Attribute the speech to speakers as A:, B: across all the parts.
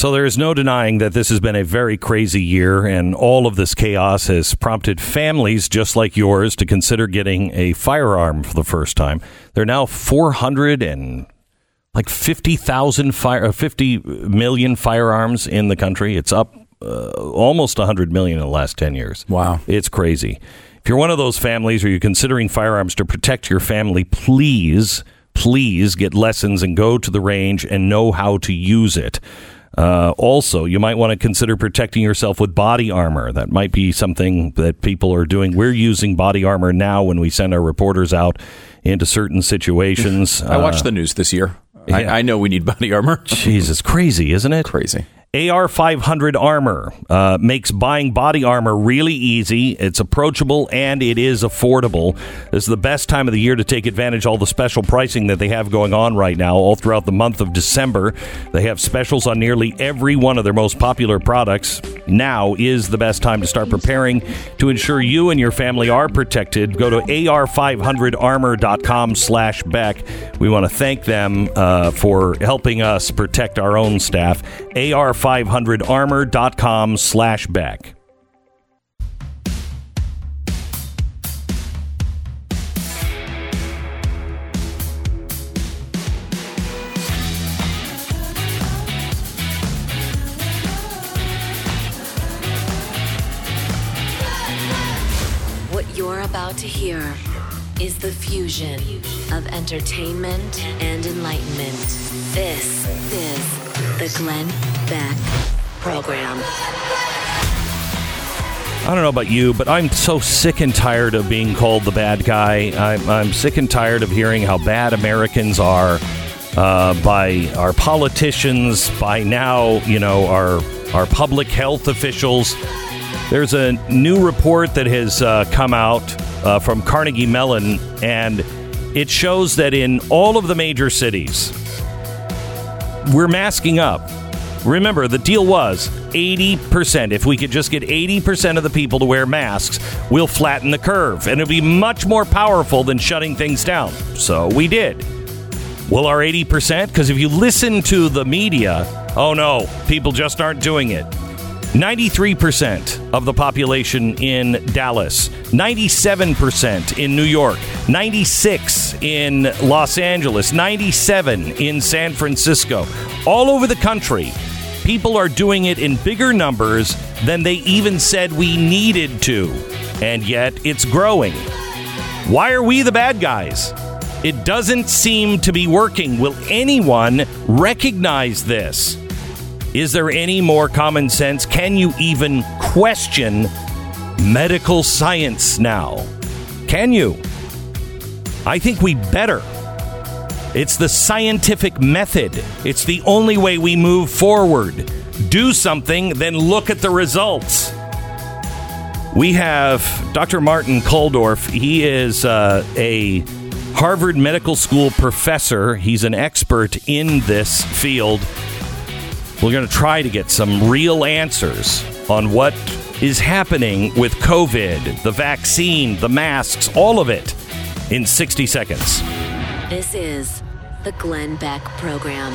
A: So there is no denying that this has been a very crazy year, and all of this chaos has prompted families just like yours to consider getting a firearm for the first time. There are now 400 and like 50,000 fire, uh, 50 million firearms in the country. It's up uh, almost 100 million in the last 10 years.
B: Wow.
A: It's crazy. If you're one of those families or you're considering firearms to protect your family, please, please get lessons and go to the range and know how to use it. Uh, also, you might want to consider protecting yourself with body armor. That might be something that people are doing. We're using body armor now when we send our reporters out into certain situations.
B: I watched the news this year. I,
A: yeah.
B: I know we need body armor.
A: Jesus, crazy, isn't it?
B: Crazy.
A: AR 500 armor uh, makes buying body armor really easy. It's approachable and it is affordable. This is the best time of the year to take advantage of all the special pricing that they have going on right now, all throughout the month of December. They have specials on nearly every one of their most popular products. Now is the best time to start preparing to ensure you and your family are protected. Go to ar500armor.com slash Beck. We want to thank them uh, for helping us protect our own staff. ar500armor.com slash Beck.
C: What you're about to hear is the fusion of entertainment and enlightenment. This is the Glenn Beck Program.
A: I don't know about you, but I'm so sick and tired of being called the bad guy. I'm, I'm sick and tired of hearing how bad Americans are uh, by our politicians, by now, you know, our our public health officials. There's a new report that has uh, come out uh, from Carnegie Mellon, and it shows that in all of the major cities, we're masking up. Remember, the deal was 80%. If we could just get 80% of the people to wear masks, we'll flatten the curve. And it'll be much more powerful than shutting things down. So we did. Will our 80%? Because if you listen to the media, oh no, people just aren't doing it. 93% of the population in Dallas, 97% in New York, 96 in Los Angeles, 97 in San Francisco. All over the country, people are doing it in bigger numbers than they even said we needed to. And yet it's growing. Why are we the bad guys? It doesn't seem to be working. Will anyone recognize this? Is there any more common sense? Can you even question medical science now? Can you? I think we better. It's the scientific method. It's the only way we move forward. Do something, then look at the results. We have Dr. Martin Kulldorff. He is uh, a Harvard Medical School professor. He's an expert in this field. We're going to try to get some real answers on what is happening with COVID, the vaccine, the masks, all of it in 60 seconds.
C: This is the Glenn Beck Program.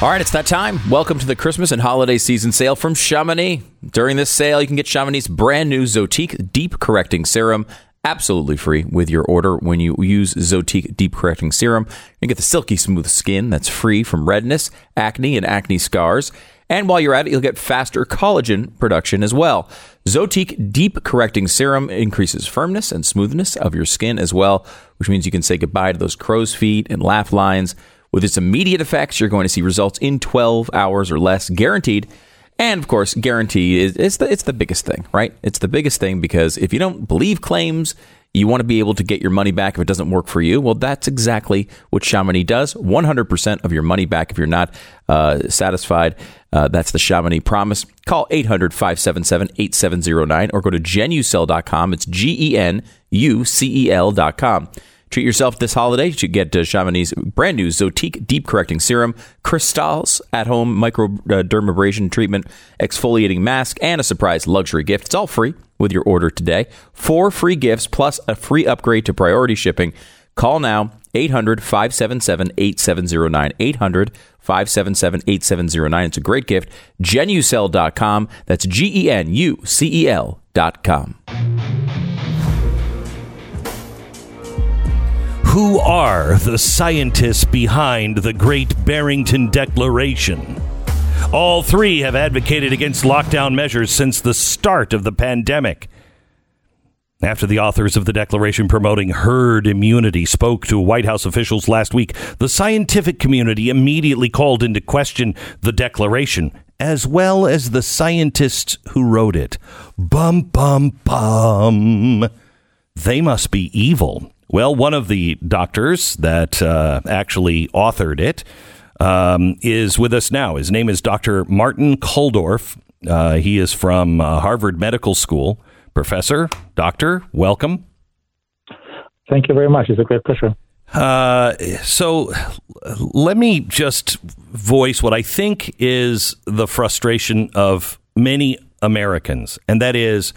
B: All right, it's that time. Welcome to the Christmas and holiday season sale from Chamonix. During this sale, you can get Chamonix's brand new Zotique Deep Correcting Serum absolutely free with your order when you use Zotique Deep Correcting Serum. You get the silky smooth skin that's free from redness, acne, and acne scars. And while you're at it, you'll get faster collagen production as well. Zotique Deep Correcting Serum increases firmness and smoothness of your skin as well, which means you can say goodbye to those crow's feet and laugh lines. With its immediate effects, you're going to see results in 12 hours or less, guaranteed. And of course, guarantee is it's the it's the biggest thing, right? It's the biggest thing because if you don't believe claims, you want to be able to get your money back if it doesn't work for you. Well, that's exactly what Chamonix does. 100% of your money back if you're not uh, satisfied. Uh, that's the Chamonix promise. Call 800 577 8709 or go to genucel.com. It's G E N U C E L.com. Treat yourself this holiday. to get uh, Chamonix's brand new Zotique Deep Correcting Serum, Crystals at home Micro microdermabrasion treatment, exfoliating mask, and a surprise luxury gift. It's all free with your order today. Four free gifts plus a free upgrade to priority shipping. Call now 800 577 8709. 800 577 8709. It's a great gift. Genucel.com. That's G E N U C E L.com.
A: Who are the scientists behind the Great Barrington Declaration? All three have advocated against lockdown measures since the start of the pandemic. After the authors of the declaration promoting herd immunity spoke to White House officials last week, the scientific community immediately called into question the declaration, as well as the scientists who wrote it. Bum, bum, bum. They must be evil. Well, one of the doctors that uh, actually authored it um, is with us now. His name is Dr. Martin Kulldorff. Uh, he is from uh, Harvard Medical School. Professor, doctor, welcome.
D: Thank you very much. It's a great pleasure.
A: Uh, so let me just voice what I think is the frustration of many Americans, and that is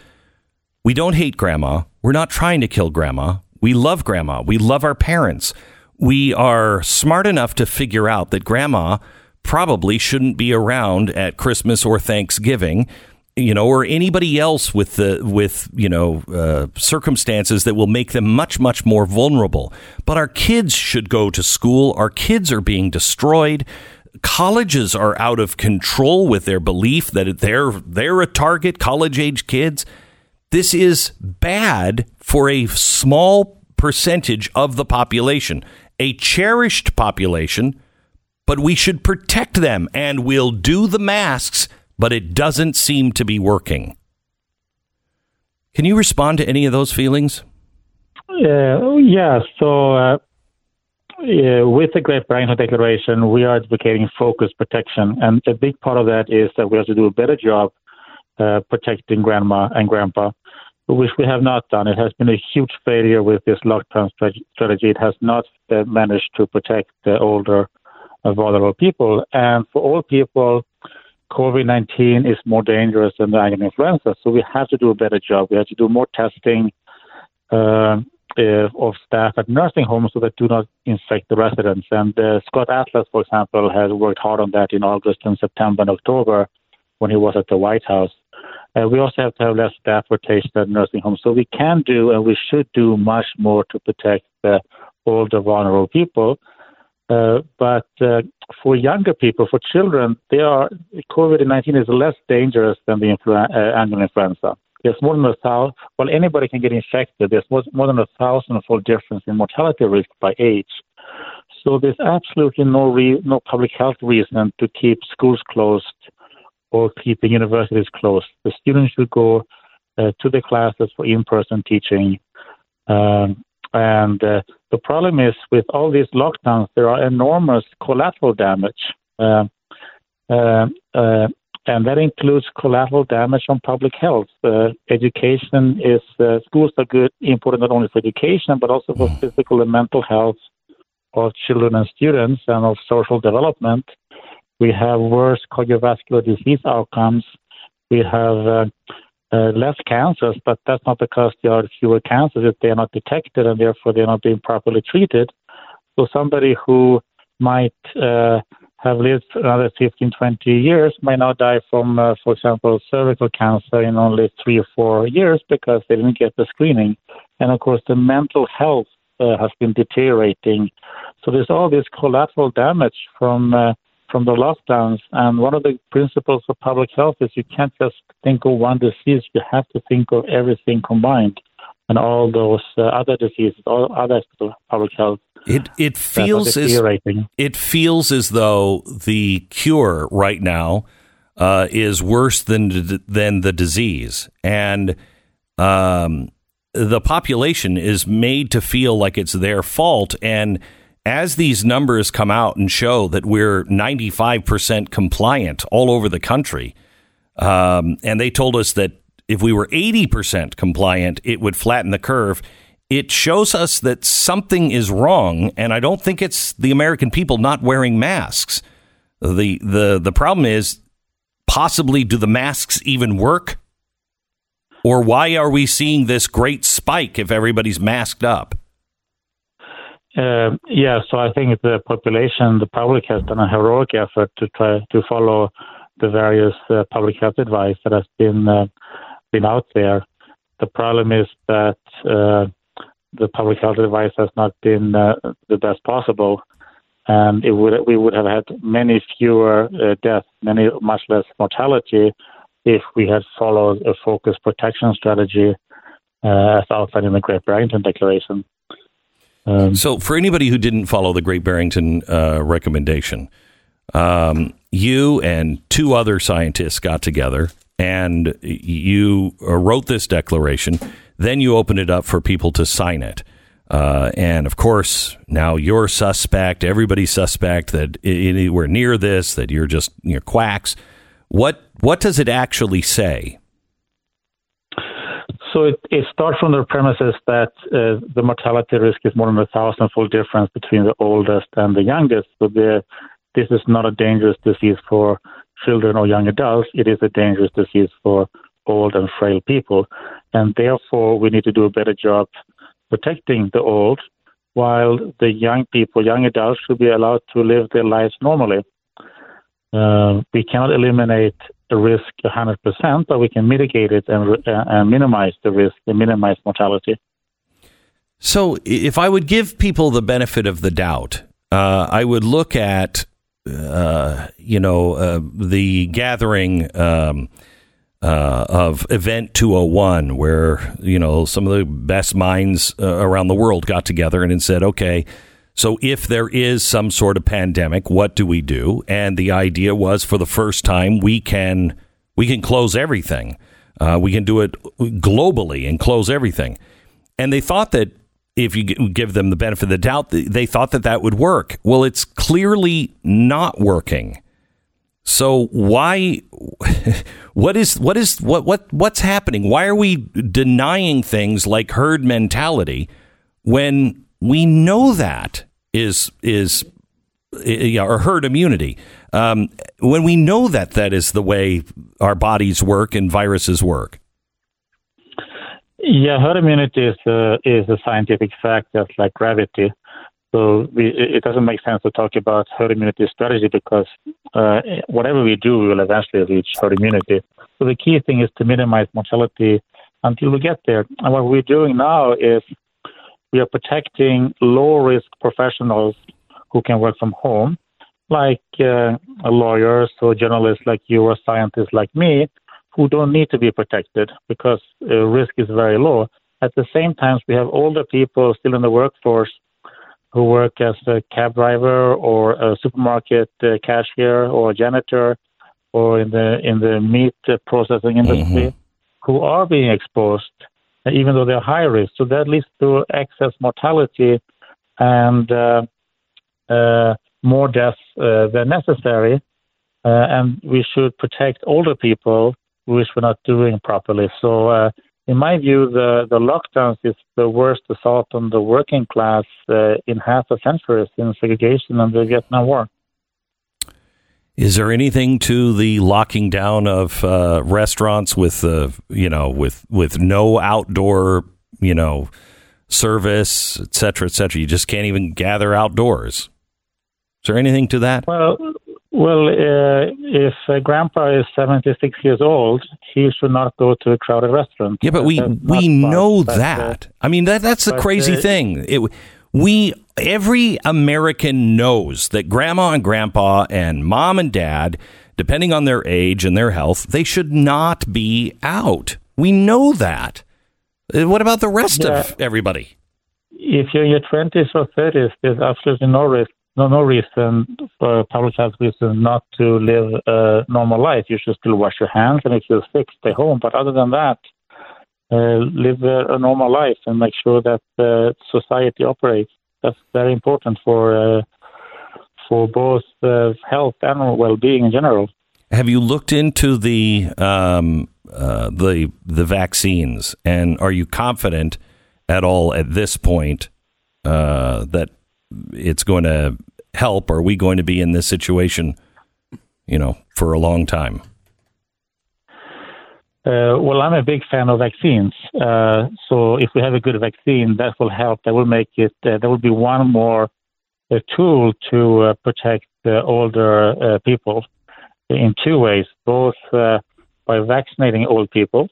A: we don't hate grandma. We're not trying to kill grandma. We love grandma. We love our parents. We are smart enough to figure out that grandma probably shouldn't be around at Christmas or Thanksgiving, you know, or anybody else with the with you know uh, circumstances that will make them much much more vulnerable. But our kids should go to school. Our kids are being destroyed. Colleges are out of control with their belief that they're they're a target. College age kids. This is bad for a small percentage of the population, a cherished population, but we should protect them and we'll do the masks, but it doesn't seem to be working. Can you respond to any of those feelings?
D: Uh, yeah, so uh, uh, with the Great Barrington Declaration, we are advocating focused protection. And a big part of that is that we have to do a better job uh, protecting grandma and grandpa which we have not done. It has been a huge failure with this lockdown strategy. It has not uh, managed to protect the older, uh, vulnerable people. And for all people, COVID 19 is more dangerous than the avian influenza. So we have to do a better job. We have to do more testing uh, uh of staff at nursing homes so that do not infect the residents. And uh, Scott Atlas, for example, has worked hard on that in August and September and October when he was at the White House. Uh, we also have to have less staff rotation at nursing homes. So we can do and we should do much more to protect the older, vulnerable people. Uh, but uh, for younger people, for children, they are COVID nineteen is less dangerous than the influ- uh, annual influenza. There's more than a thousand. Well, anybody can get infected. There's more, more than a thousand-fold difference in mortality risk by age. So there's absolutely no re- no public health reason to keep schools closed or keeping universities closed. The students should go uh, to the classes for in-person teaching. Um, and uh, the problem is with all these lockdowns, there are enormous collateral damage. Uh, uh, uh and that includes collateral damage on public health. Uh, education is, schools are good, important not only for education, but also for physical and mental health of children and students and of social development. We have worse cardiovascular disease outcomes. We have uh, uh, less cancers, but that's not because there are fewer cancers if they are not detected and therefore they're not being properly treated. So somebody who might uh, have lived another 15, 20 years might now die from, uh, for example, cervical cancer in only three or four years because they didn't get the screening. And of course, the mental health uh, has been deteriorating. So there's all this collateral damage from uh, from the lockdowns. And one of the principles of public health is you can't just think of one disease, you have to think of everything combined and all those uh, other diseases, all other aspects of public health.
A: It it feels as it feels as though the cure right now uh, is worse than than the disease, and um, the population is made to feel like it's their fault, and as these numbers come out and show that we're 95% compliant all over the country, um, and they told us that if we were 80% compliant, it would flatten the curve. It shows us that something is wrong, and I don't think it's the American people not wearing masks. The, the, the problem is possibly do the masks even work? Or why are we seeing this great spike if everybody's masked up?
D: Uh, yeah, so I think the population, the public has done a heroic effort to try to follow the various uh, public health advice that has been uh, been out there. The problem is that uh, the public health advice has not been uh, the best possible, and it would we would have had many fewer uh, deaths, many much less mortality, if we had followed a focused protection strategy as outlined in the Great Barrington Declaration.
A: Um, so, for anybody who didn't follow the Great Barrington uh, recommendation, um, you and two other scientists got together and you uh, wrote this declaration. Then you opened it up for people to sign it. Uh, and of course, now you're suspect. Everybody's suspect that anywhere near this, that you're just you're quacks. What what does it actually say?
D: So it, it starts from the premises that uh, the mortality risk is more than a thousandfold difference between the oldest and the youngest. So the, this is not a dangerous disease for children or young adults. It is a dangerous disease for old and frail people. And therefore, we need to do a better job protecting the old while the young people, young adults, should be allowed to live their lives normally. Uh, we cannot eliminate the risk 100%, but we can mitigate it and, uh, and minimize the risk and minimize mortality.
A: So, if I would give people the benefit of the doubt, uh, I would look at, uh, you know, uh, the gathering um, uh, of Event 201, where, you know, some of the best minds uh, around the world got together and said, okay, so if there is some sort of pandemic, what do we do? And the idea was for the first time we can we can close everything. Uh, we can do it globally and close everything. And they thought that if you give them the benefit of the doubt, they thought that that would work. Well, it's clearly not working. So why? What is what is what what what's happening? Why are we denying things like herd mentality when we know that is is yeah, or herd immunity. Um, when we know that that is the way our bodies work and viruses work.
D: Yeah, herd immunity is a, is a scientific fact, just like gravity. So we, it doesn't make sense to talk about herd immunity strategy because uh, whatever we do, we will eventually reach herd immunity. So the key thing is to minimize mortality until we get there. And what we're doing now is we are protecting low risk professionals who can work from home, like uh, lawyers or journalists like you or scientists like me, who don't need to be protected because uh, risk is very low. At the same time, we have older people still in the workforce who work as a cab driver or a supermarket uh, cashier or janitor or in the in the meat processing industry mm-hmm. who are being exposed even though they're high risk. So that leads to excess mortality and uh, uh, more deaths uh, than necessary. Uh, and we should protect older people, which we're not doing properly. So, uh, in my view, the, the lockdowns is the worst assault on the working class uh, in half a century since segregation and the Vietnam War.
A: Is there anything to the locking down of uh, restaurants with uh, you know with with no outdoor you know service, et cetera, et cetera? You just can't even gather outdoors. Is there anything to that?
D: Well, well, uh, if uh, Grandpa is seventy six years old, he should not go to a crowded restaurant.
A: Yeah, but we we know but, uh, that. I mean that that's the crazy uh, thing. It we every American knows that grandma and grandpa and mom and dad, depending on their age and their health, they should not be out. We know that. Uh, what about the rest yeah. of everybody?
D: If you're in your 20s or 30s, there's absolutely no risk, no, no reason for public health reasons not to live a normal life. You should still wash your hands, and if you're sick, stay home. But other than that, live a, normal life and make sure that uh, society operates. That's very important for uh, for both uh, health and well-being in general.
A: Have you looked into the um, uh, the the vaccines, and are you confident at all at this point uh, that it's going to help? Are we going to be in this situation, you know, for a long time?
D: Uh, well, I'm a big fan of vaccines. Uh, so if we have a good vaccine, that will help. That will make it. Uh, that will be one more uh, tool to uh, protect older uh, people in two ways: both by vaccinating old people,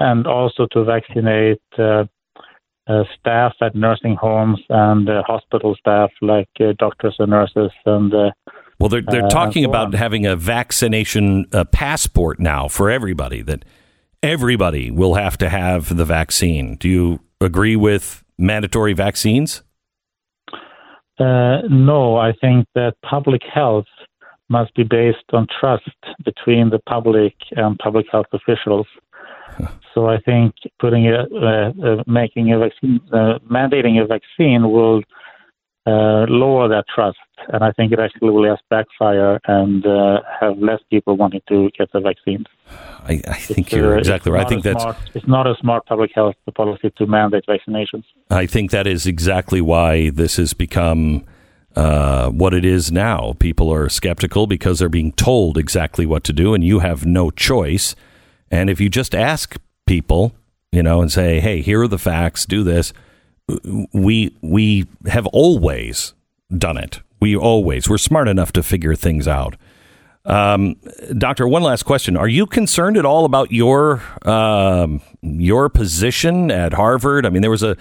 D: and also to vaccinate staff at nursing homes and hospital staff, like doctors and nurses and
A: well, they're they're uh, talking about having a vaccination uh, passport now for everybody. That everybody will have to have the vaccine. Do you agree with mandatory vaccines?
D: Uh, no, I think that public health must be based on trust between the public and public health officials. So I think putting a, uh, uh, making a vaccine, uh, mandating a vaccine will uh, lower that trust. And I think it actually will just backfire and uh, have less people wanting to get the vaccines.
A: I, I think it's, you're uh, exactly right. I think that's
D: smart, it's not a smart public health policy to mandate vaccinations.
A: I think that is exactly why this has become uh, what it is now. People are skeptical because they're being told exactly what to do, and you have no choice. And if you just ask people, you know, and say, "Hey, here are the facts. Do this," we we have always done it. We always we're smart enough to figure things out. Um, doctor, one last question: Are you concerned at all about your um, your position at Harvard? I mean, there was a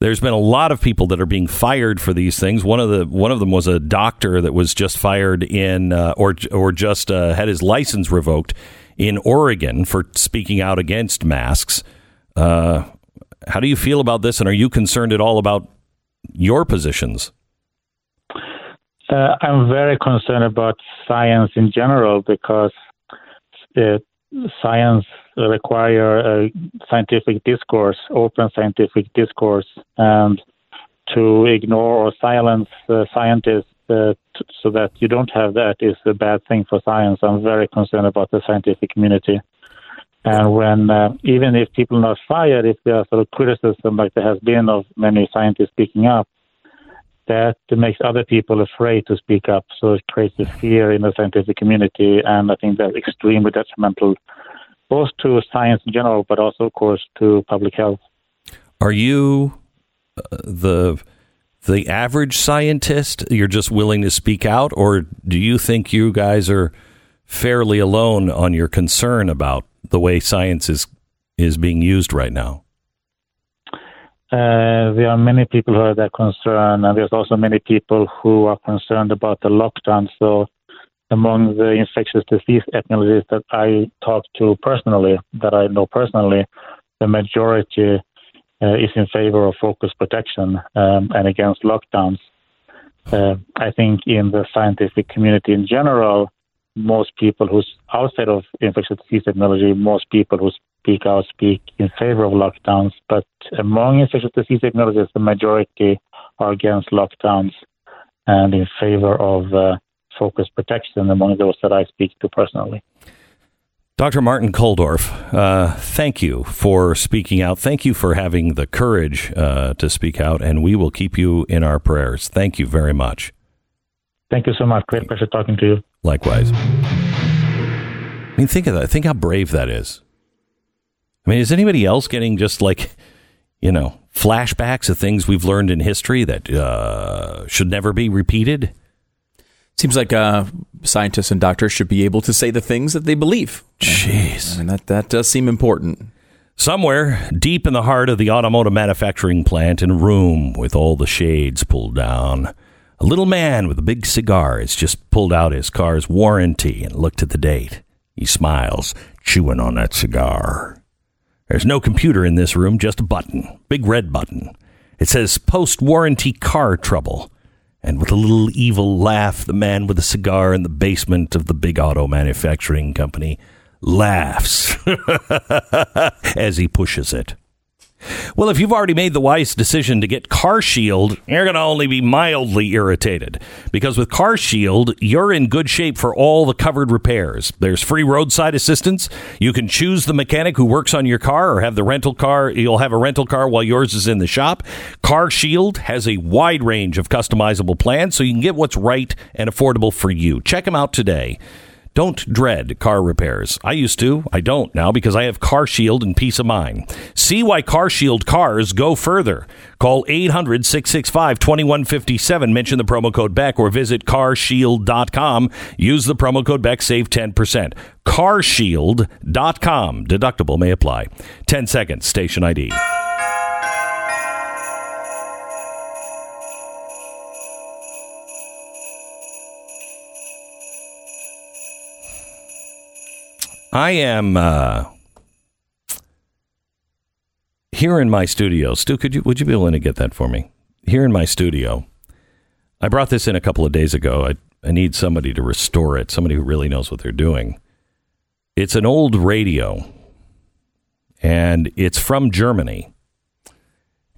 A: there's been a lot of people that are being fired for these things. One of the one of them was a doctor that was just fired in uh, or or just uh, had his license revoked in Oregon for speaking out against masks. Uh, how do you feel about this, and are you concerned at all about your positions?
D: Uh, I'm very concerned about science in general because uh, science require a scientific discourse, open scientific discourse, and to ignore or silence uh, scientists uh, t- so that you don't have that is a bad thing for science. I'm very concerned about the scientific community. And when, uh, even if people are not fired, if there are sort of criticism like there has been of many scientists speaking up, that makes other people afraid to speak up. So it creates a fear in the scientific community. And I think that's extremely detrimental, both to science in general, but also, of course, to public health.
A: Are you uh, the the average scientist? You're just willing to speak out, or do you think you guys are fairly alone on your concern about the way science is is being used right now?
D: Uh, there are many people who are that concerned, and there's also many people who are concerned about the lockdown. So, among the infectious disease epidemiologists that I talk to personally, that I know personally, the majority uh, is in favor of focus protection um, and against lockdowns. Uh, I think in the scientific community in general, most people who's outside of infectious disease epidemiology, most people who speak out speak in favor of lockdowns. But among infectious disease epidemiologists, the majority are against lockdowns and in favor of uh, focus protection among those that I speak to personally.
A: Dr. Martin Kulldorff, uh, thank you for speaking out. Thank you for having the courage uh, to speak out, and we will keep you in our prayers. Thank you very much.
D: Thank you so much. Great pleasure talking to you.
A: Likewise. I mean, think of that. Think how brave that is. I mean, is anybody else getting just like, you know, flashbacks of things we've learned in history that uh, should never be repeated?
B: Seems like uh, scientists and doctors should be able to say the things that they believe.
A: Jeez.
B: I mean, that, that does seem important.
A: Somewhere deep in the heart of the automotive manufacturing plant in a room with all the shades pulled down, a little man with a big cigar has just pulled out his car's warranty and looked at the date. He smiles, chewing on that cigar. There's no computer in this room, just a button, big red button. It says post warranty car trouble. And with a little evil laugh, the man with the cigar in the basement of the big auto manufacturing company laughs as he pushes it. Well, if you've already made the wise decision to get Car Shield, you're going to only be mildly irritated because with Car Shield, you're in good shape for all the covered repairs. There's free roadside assistance. You can choose the mechanic who works on your car or have the rental car. You'll have a rental car while yours is in the shop. Car Shield has a wide range of customizable plans so you can get what's right and affordable for you. Check them out today Don't dread car repairs. I used to. I don't now because I have Car Shield and peace of mind. See why Car Shield cars go further. Call 800 665 2157. Mention the promo code Beck or visit carshield.com. Use the promo code Beck. Save 10%. Carshield.com. Deductible may apply. 10 seconds. Station ID. I am uh, here in my studio. Stu, could you would you be willing to get that for me? Here in my studio. I brought this in a couple of days ago. I, I need somebody to restore it, somebody who really knows what they're doing. It's an old radio, and it's from Germany.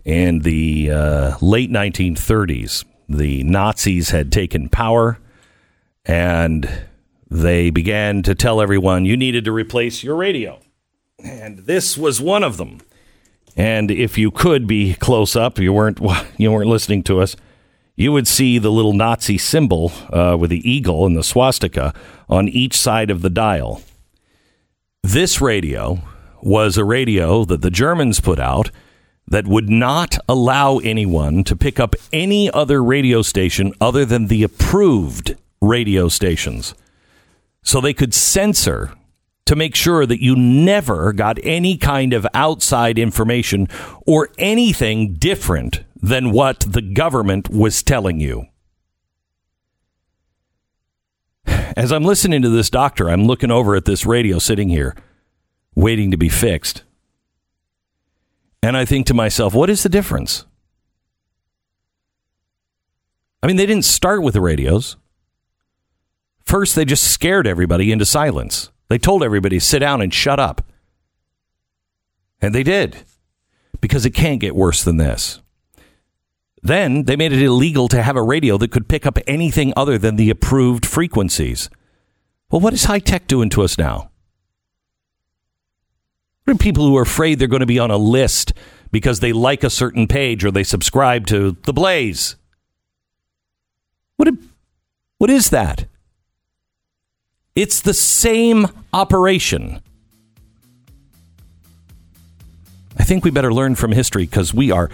A: In the uh, late 1930s, the Nazis had taken power, and they began to tell everyone you needed to replace your radio. And this was one of them. And if you could be close up, you weren't you weren't listening to us. You would see the little Nazi symbol uh, with the eagle and the swastika on each side of the dial. This radio was a radio that the Germans put out that would not allow anyone to pick up any other radio station other than the approved radio stations so they could censor to make sure that you never got any kind of outside information or anything different than what the government was telling you. As I'm listening to this doctor, I'm looking over at this radio sitting here, waiting to be fixed. And I think to myself, what is the difference? I mean, they didn't start with the radios. First, they just scared everybody into silence. They told everybody, sit down and shut up. And they did, because it can't get worse than this. Then they made it illegal to have a radio that could pick up anything other than the approved frequencies. Well, what is high tech doing to us now? What are people who are afraid they're going to be on a list because they like a certain page or they subscribe to The Blaze? What, a, what is that? It's the same operation. I think we better learn from history because we are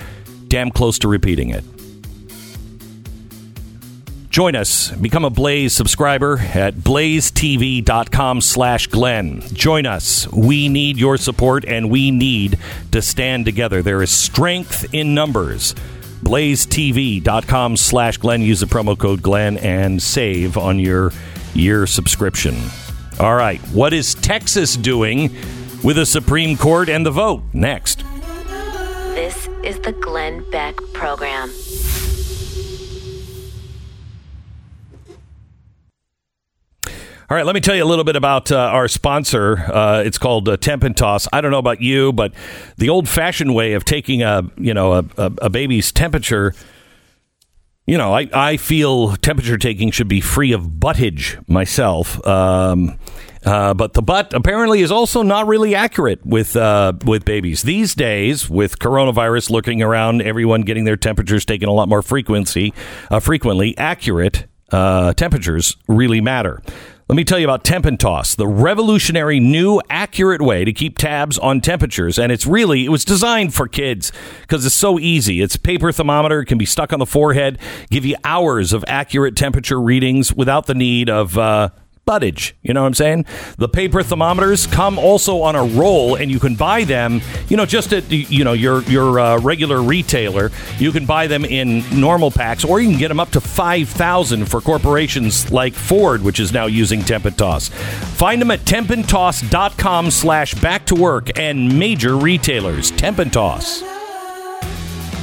A: damn close to repeating it. Join us. Become a Blaze subscriber at blazetv.com slash Glenn. Join us. We need your support and we need to stand together. There is strength in numbers. blazetv.com slash Glenn. Use the promo code Glenn and save on your year subscription. All right, what is Texas doing with the Supreme Court and the vote? Next.
C: This is the Glenn Beck Program.
A: All right, let me tell you a little bit about uh, our sponsor. Uh, it's called uh, Temp and Toss. I don't know about you, but the old-fashioned way of taking a you know a, a, a baby's temperature you know, I, I feel temperature taking should be free of buttage myself. Um, uh, but the butt apparently is also not really accurate with uh, with babies these days. With coronavirus lurking around, everyone getting their temperatures taken a lot more frequency, uh, frequently. Accurate uh, temperatures really matter. Let me tell you about Temp and Toss, the revolutionary new accurate way to keep tabs on temperatures. And it's really, it was designed for kids because it's so easy. It's paper thermometer, can be stuck on the forehead, give you hours of accurate temperature readings without the need of, uh, buttage. You know what I'm saying? The paper thermometers come also on a roll, and you can buy them. You know, just at you know your your uh, regular retailer. You can buy them in normal packs, or you can get them up to five thousand for corporations like Ford, which is now using Temp and Toss. Find them at tempandtoss.com slash back to work and major retailers. Temp and Toss.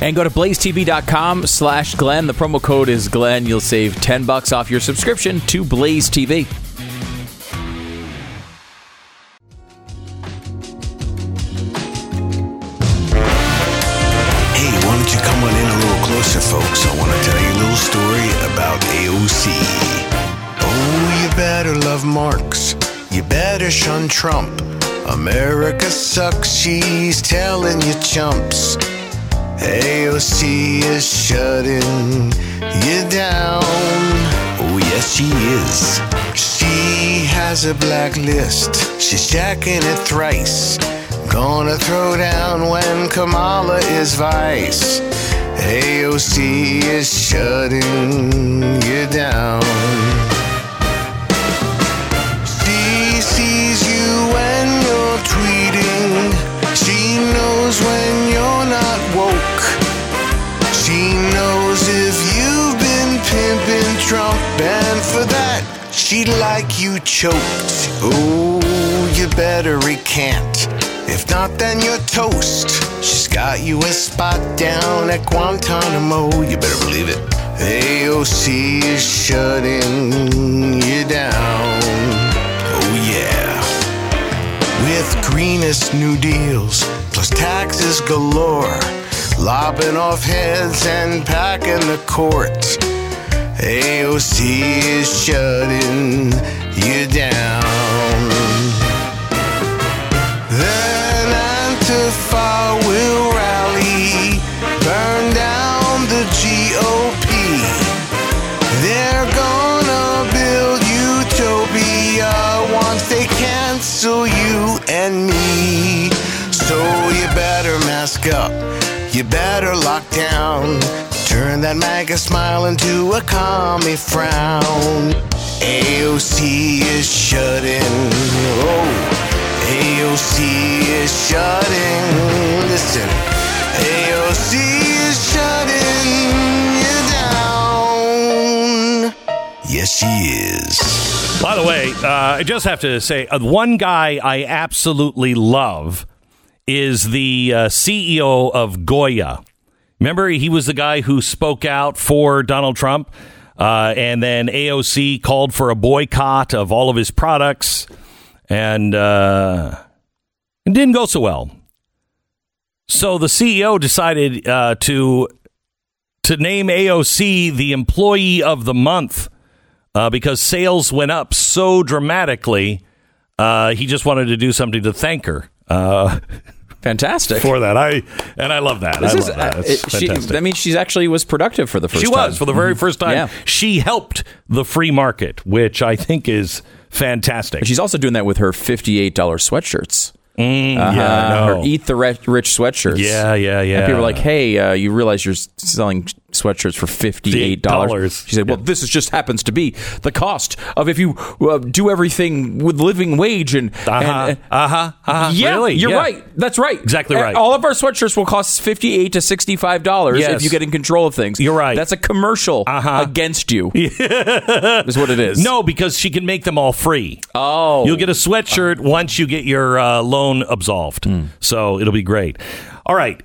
B: And go to blazetv.com slash Glenn. The promo code is Glenn. You'll save 10 bucks off your subscription to Blaze TV.
E: About AOC. Oh, you better love Marx. You better shun Trump. America sucks, she's telling you chumps. AOC is shutting you down. Oh, yes, she is. She has a blacklist. She's checking it thrice. Gonna throw down when Kamala is vice. AOC is shutting you down. She sees you when you're tweeting. She knows when you're not woke. She knows if you've been pimping Trump, and for that, she'd like you choked. Oh, you better recant. If not, then you're toast. She's got you a spot down at Guantanamo. You better believe it. AOC is shutting you down. Oh, yeah. With greenest new deals, plus taxes galore, lopping off heads and packing the courts. AOC is shutting you down. That MAGA smile into a commie frown. AOC is shutting. Oh. AOC is shutting. Listen, AOC is shutting you down. Yes, she is.
A: By the way, uh, I just have to say, uh, one guy I absolutely love is the uh, CEO of Goya. Remember, he was the guy who spoke out for Donald Trump, uh, and then AOC called for a boycott of all of his products, and uh, it didn't go so well. So the CEO decided uh, to to name AOC the Employee of the Month uh, because sales went up so dramatically. Uh, he just wanted to do something to thank her uh,
B: Fantastic.
A: for that. I and I love that.
B: This
A: I
B: is,
A: love that.
B: uh,
A: It's
B: it- she,
A: fantastic.
B: that means she's actually was productive for the first
A: she
B: time.
A: was for the very first time.
B: Yeah.
A: She helped the free market, which I think is fantastic.
B: She's also doing that with her $58 sweatshirts.
A: Mm,
B: Uh-huh.
A: yeah, I know.
B: Her Eat the Rich Rich sweatshirts.
A: Yeah, yeah, yeah.
B: And people are like, hey, uh, you realize you're selling sweatshirts for $58.
A: $58.
B: She said, well, this is just happens to be the cost of if you uh, do everything with living wage. and,
A: Uh-huh,
B: and
A: uh-huh, uh-huh.
B: Yeah,
A: Really?
B: you're
A: Yeah.
B: right. That's right.
A: Exactly
B: Uh,
A: right.
B: All of our sweatshirts will cost 58 to $65
A: Yes.
B: if you get in control of things.
A: You're right.
B: That's a commercial
A: Uh-huh.
B: against you. is what it is.
A: No, because she can make them all free.
B: Oh.
A: You'll get a sweatshirt once you get your uh, loan absolved.
B: Hmm.
A: So it'll be great. All right.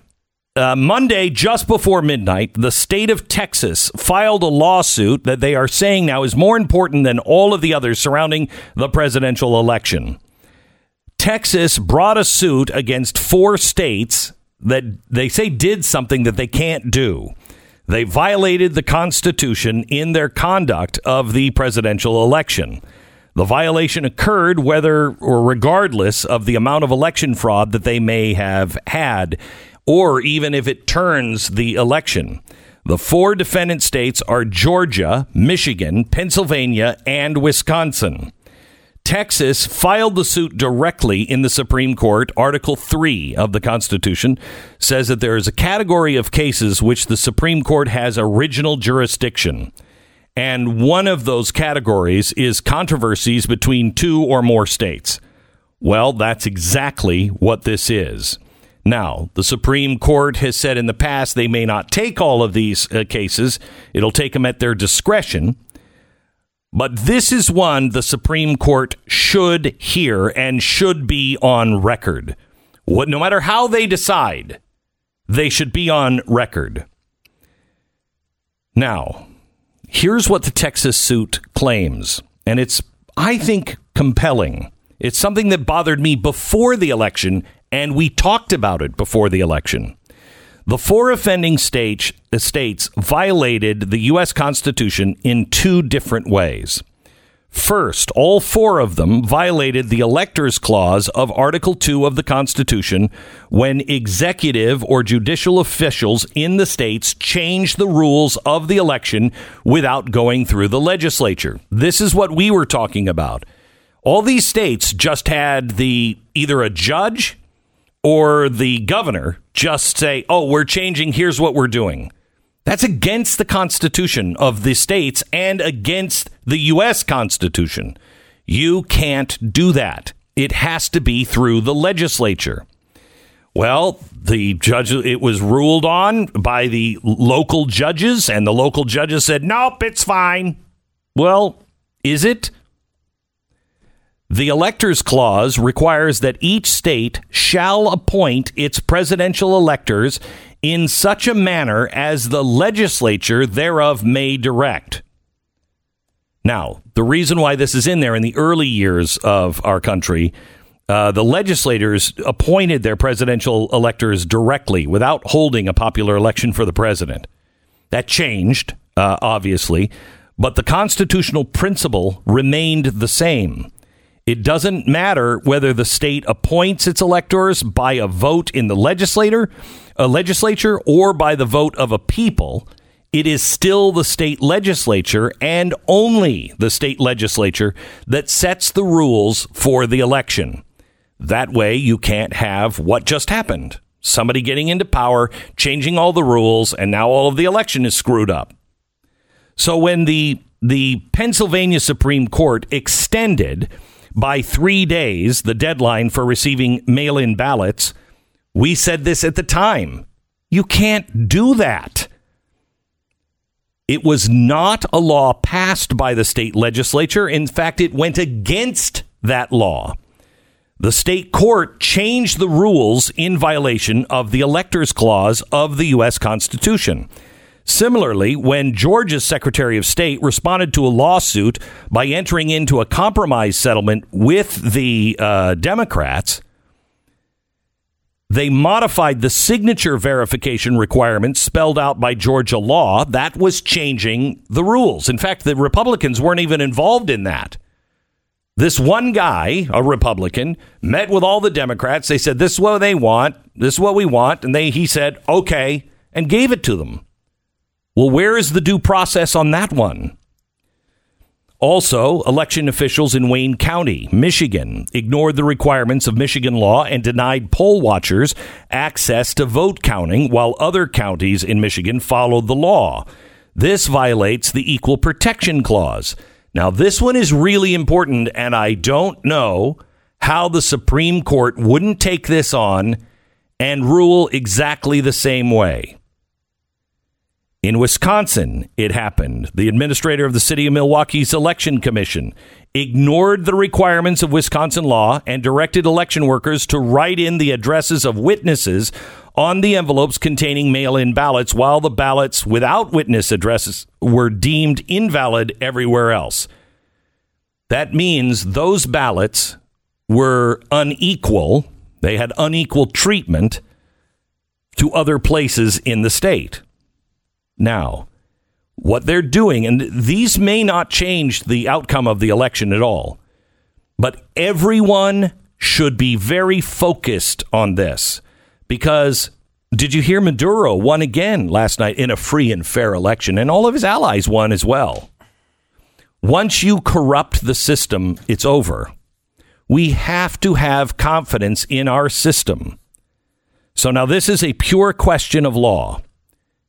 A: Uh, Monday, just before midnight, the state of Texas filed a lawsuit that they are saying now is more important than all of the others surrounding the presidential election. Texas brought a suit against four states that they say did something that they can't do. They violated the Constitution in their conduct of the presidential election. The violation occurred whether or regardless of the amount of election fraud that they may have had, or even if it turns the election. The four defendant states are Georgia, Michigan, Pennsylvania, and Wisconsin. Texas filed the suit directly in the Supreme Court. Article 3 of the Constitution says that there is a category of cases which the Supreme Court has original jurisdiction. And one of those categories is controversies between two or more states. Well, that's exactly what this is. Now, the Supreme Court has said in the past they may not take all of these uh, cases, it'll take them at their discretion. But this is one the Supreme Court should hear and should be on record. What, no matter how they decide, they should be on record. Now, here's what the Texas suit claims, and it's, I think, compelling. It's something that bothered me before the election, and we talked about it before the election. The four offending state, uh, states violated the U.S. Constitution in two different ways. First, all four of them violated the Electors Clause of Article 2 of the Constitution when executive or judicial officials in the states changed the rules of the election without going through the legislature. This is what we were talking about. All these states just had the either a judge or the governor just say, "Oh, we're changing, here's what we're doing." That's against the Constitution of the states and against the U.S. Constitution. You can't do that. It has to be through the legislature. Well, the judge, it was ruled on by the local judges, and the local judges said, nope, it's fine. Well, is it? The Electors Clause requires that each state shall appoint its presidential electors in such a manner as the legislature thereof may direct. Now, the reason why this is in there in the early years of our country, uh, the legislators appointed their presidential electors directly without holding a popular election for the president. That changed, uh, obviously, but the constitutional principle remained the same. It doesn't matter whether the state appoints its electors by a vote in the legislator, a legislature, or by the vote of a people. It is still the state legislature and only the state legislature that sets the rules for the election. That way, you can't have what just happened somebody getting into power, changing all the rules, and now all of the election is screwed up. So when the the Pennsylvania Supreme Court extended by three days, the deadline for receiving mail in ballots. We said this at the time. You can't do that. It was not a law passed by the state legislature. In fact, it went against that law. The state court changed the rules in violation of the Electors Clause of the U.S. Constitution. Similarly, when Georgia's Secretary of State responded to a lawsuit by entering into a compromise settlement with the uh, Democrats, they modified the signature verification requirements spelled out by Georgia law. That was changing the rules. In fact, the Republicans weren't even involved in that. This one guy, a Republican, met with all the Democrats. They said, This is what they want. This is what we want. And they, he said, Okay, and gave it to them. Well, where is the due process on that one? Also, election officials in Wayne County, Michigan, ignored the requirements of Michigan law and denied poll watchers access to vote counting while other counties in Michigan followed the law. This violates the Equal Protection Clause. Now, this one is really important, and I don't know how the Supreme Court wouldn't take this on and rule exactly the same way. In Wisconsin, it happened. The administrator of the city of Milwaukee's election commission ignored the requirements of Wisconsin law and directed election workers to write in the addresses of witnesses on the envelopes containing mail in ballots, while the ballots without witness addresses were deemed invalid everywhere else. That means those ballots were unequal, they had unequal treatment to other places in the state now. What they're doing, and these may not change the outcome of the election at all, but everyone should be very focused on this because did you hear Maduro won again last night in a free and fair election, and all of his allies won as well? Once you corrupt the system, it's over. We have to have confidence in our system. So now this is a pure question of law.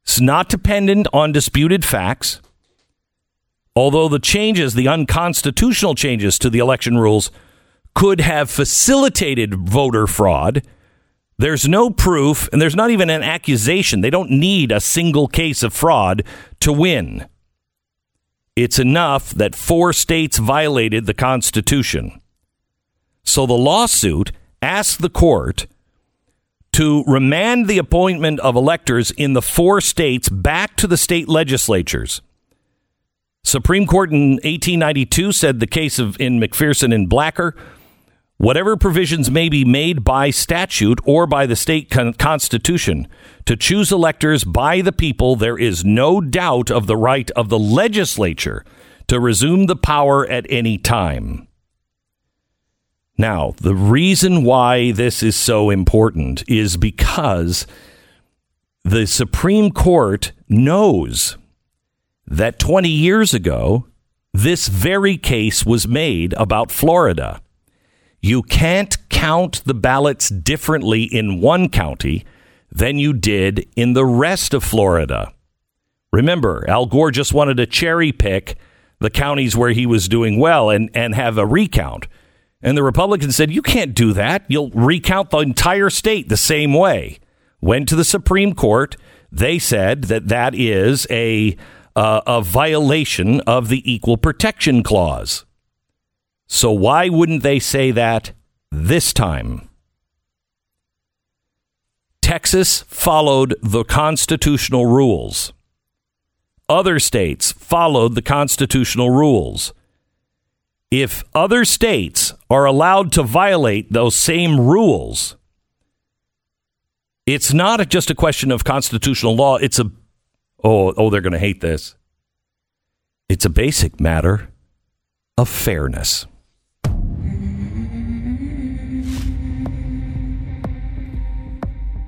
A: It's not dependent on disputed facts. Although the changes, the unconstitutional changes to the election rules, could have facilitated voter fraud, there's no proof and there's not even an accusation. They don't need a single case of fraud to win. It's enough that four states violated the Constitution. So the lawsuit asked the court to remand the appointment of electors in the four states back to the state legislatures. Supreme Court in 1892 said the case of in McPherson and Blacker, whatever provisions may be made by statute or by the state con- constitution to choose electors by the people, there is no doubt of the right of the legislature to resume the power at any time. Now, the reason why this is so important is because the Supreme Court knows that 20 years ago, this very case was made about Florida. You can't count the ballots differently in one county than you did in the rest of Florida. Remember, Al Gore just wanted to cherry pick the counties where he was doing well and, and have a recount. And the Republicans said, You can't do that. You'll recount the entire state the same way. Went to the Supreme Court. They said that that is a, uh, a violation of the Equal Protection Clause. So why wouldn't they say that this time? Texas followed the constitutional rules. Other states followed the constitutional rules. If other states are allowed to violate those same rules, it's not just a question of constitutional law. It's a, oh, oh, they're going to hate this. It's a basic matter of fairness.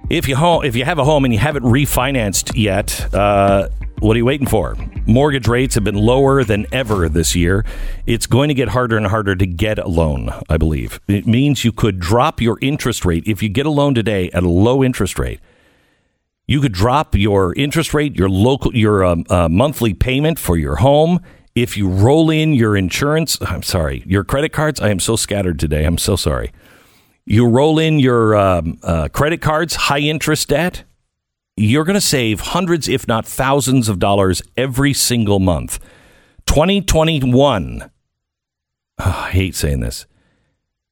A: If you home, if you have a home and you haven't refinanced yet, uh, what are you waiting for? Mortgage rates have been lower than ever this year. It's going to get harder and harder to get a loan, I believe. It means you could drop your interest rate. If you get a loan today at a low interest rate, you could drop your interest rate, your local, your um, uh, monthly payment for your home. If you roll in your insurance, I'm sorry, your credit cards. I am so scattered today. I'm so sorry. You roll in your um, uh, credit cards, high interest debt, you're going to save hundreds, if not thousands of dollars every single month. 2021, oh, I hate saying this,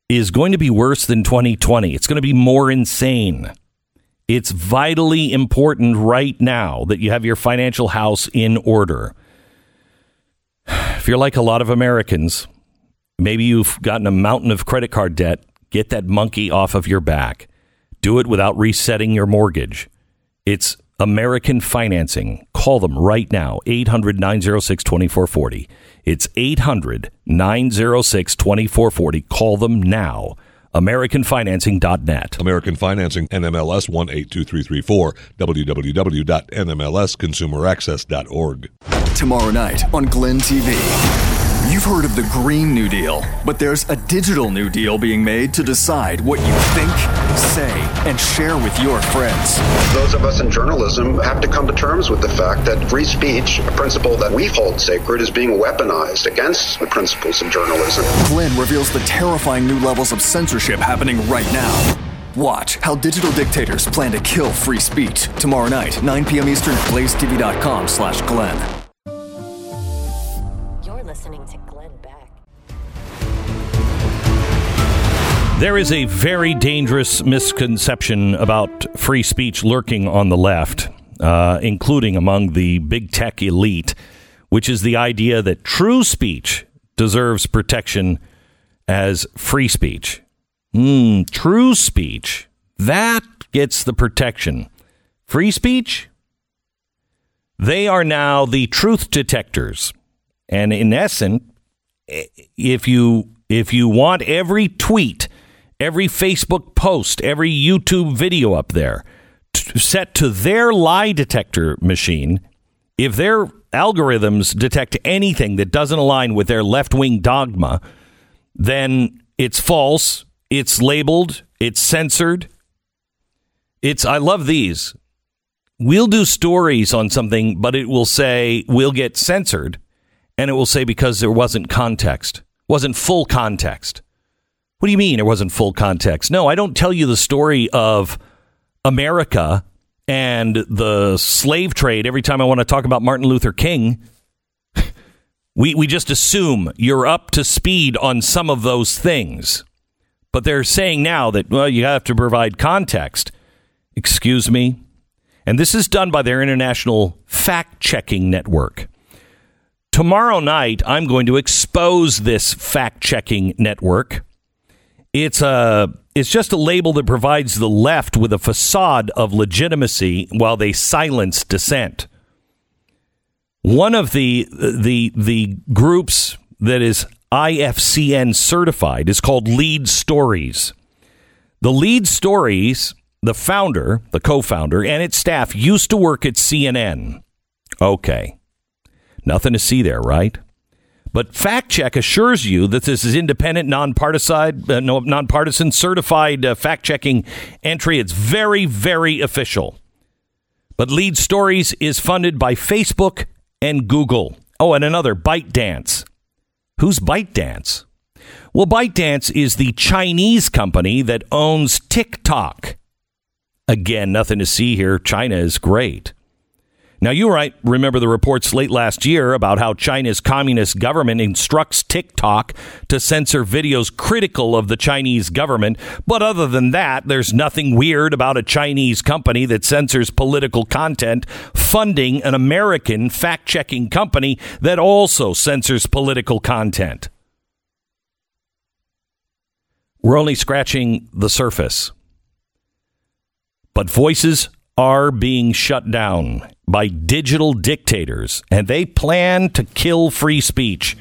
A: is going to be worse than 2020. It's going to be more insane. It's vitally important right now that you have your financial house in order. If you're like a lot of Americans, maybe you've gotten a mountain of credit card debt Get that monkey off of your back. Do it without resetting your mortgage. It's American Financing. Call them right now, 800 906 2440. It's 800 906 2440. Call them now. AmericanFinancing.net.
F: American Financing, NMLS 182334, www.nmlsconsumeraccess.org.
G: Tomorrow night on Glenn TV. You've heard of the Green New Deal, but there's a digital New Deal being made to decide what you think, say, and share with your friends.
H: Those of us in journalism have to come to terms with the fact that free speech, a principle that we hold sacred, is being weaponized against the principles of journalism.
G: Glenn reveals the terrifying new levels of censorship happening right now. Watch how digital dictators plan to kill free speech tomorrow night, 9 p.m. Eastern, blazetv.com slash Glenn.
A: There is a very dangerous misconception about free speech lurking on the left, uh, including among the big tech elite, which is the idea that true speech deserves protection as free speech. Mm, true speech, that gets the protection. Free speech? They are now the truth detectors. And in essence, if you if you want every tweet every Facebook post, every YouTube video up there t- set to their lie detector machine. If their algorithms detect anything that doesn't align with their left wing dogma, then it's false, it's labeled, it's censored. It's I love these. We'll do stories on something, but it will say we'll get censored and it will say because there wasn't context, wasn't full context. What do you mean it wasn't full context? No, I don't tell you the story of America and the slave trade every time I want to talk about Martin Luther King. we, we just assume you're up to speed on some of those things. But they're saying now that, well, you have to provide context. Excuse me? And this is done by their international fact checking network. Tomorrow night, I'm going to expose this fact checking network it's a it's just a label that provides the left with a facade of legitimacy while they silence dissent. One of the the the groups that is IFCN certified is called Lead Stories. The Lead Stories, the founder, the co-founder, and its staff used to work at CNN. Okay. Nothing to see there, right? But fact check assures you that this is independent, nonpartisan, uh, no, nonpartisan certified uh, fact checking entry. It's very, very official. But Lead Stories is funded by Facebook and Google. Oh, and another ByteDance. Who's ByteDance? Well, ByteDance is the Chinese company that owns TikTok. Again, nothing to see here. China is great. Now, you right, remember the reports late last year about how China's communist government instructs TikTok to censor videos critical of the Chinese government. But other than that, there's nothing weird about a Chinese company that censors political content funding an American fact checking company that also censors political content. We're only scratching the surface. But voices are being shut down by digital dictators, and they plan to kill free speech.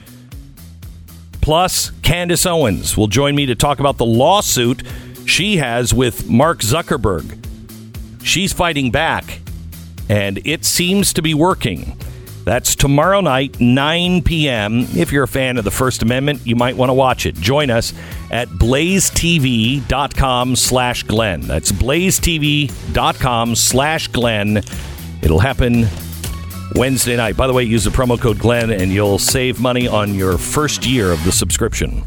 A: Plus, Candace Owens will join me to talk about the lawsuit she has with Mark Zuckerberg. She's fighting back, and it seems to be working. That's tomorrow night, 9 p.m. If you're a fan of the First Amendment, you might want to watch it. Join us at blazetv.com slash Glenn. That's blazetv.com slash Glenn. It'll happen Wednesday night. By the way, use the promo code Glenn and you'll save money on your first year of the subscription.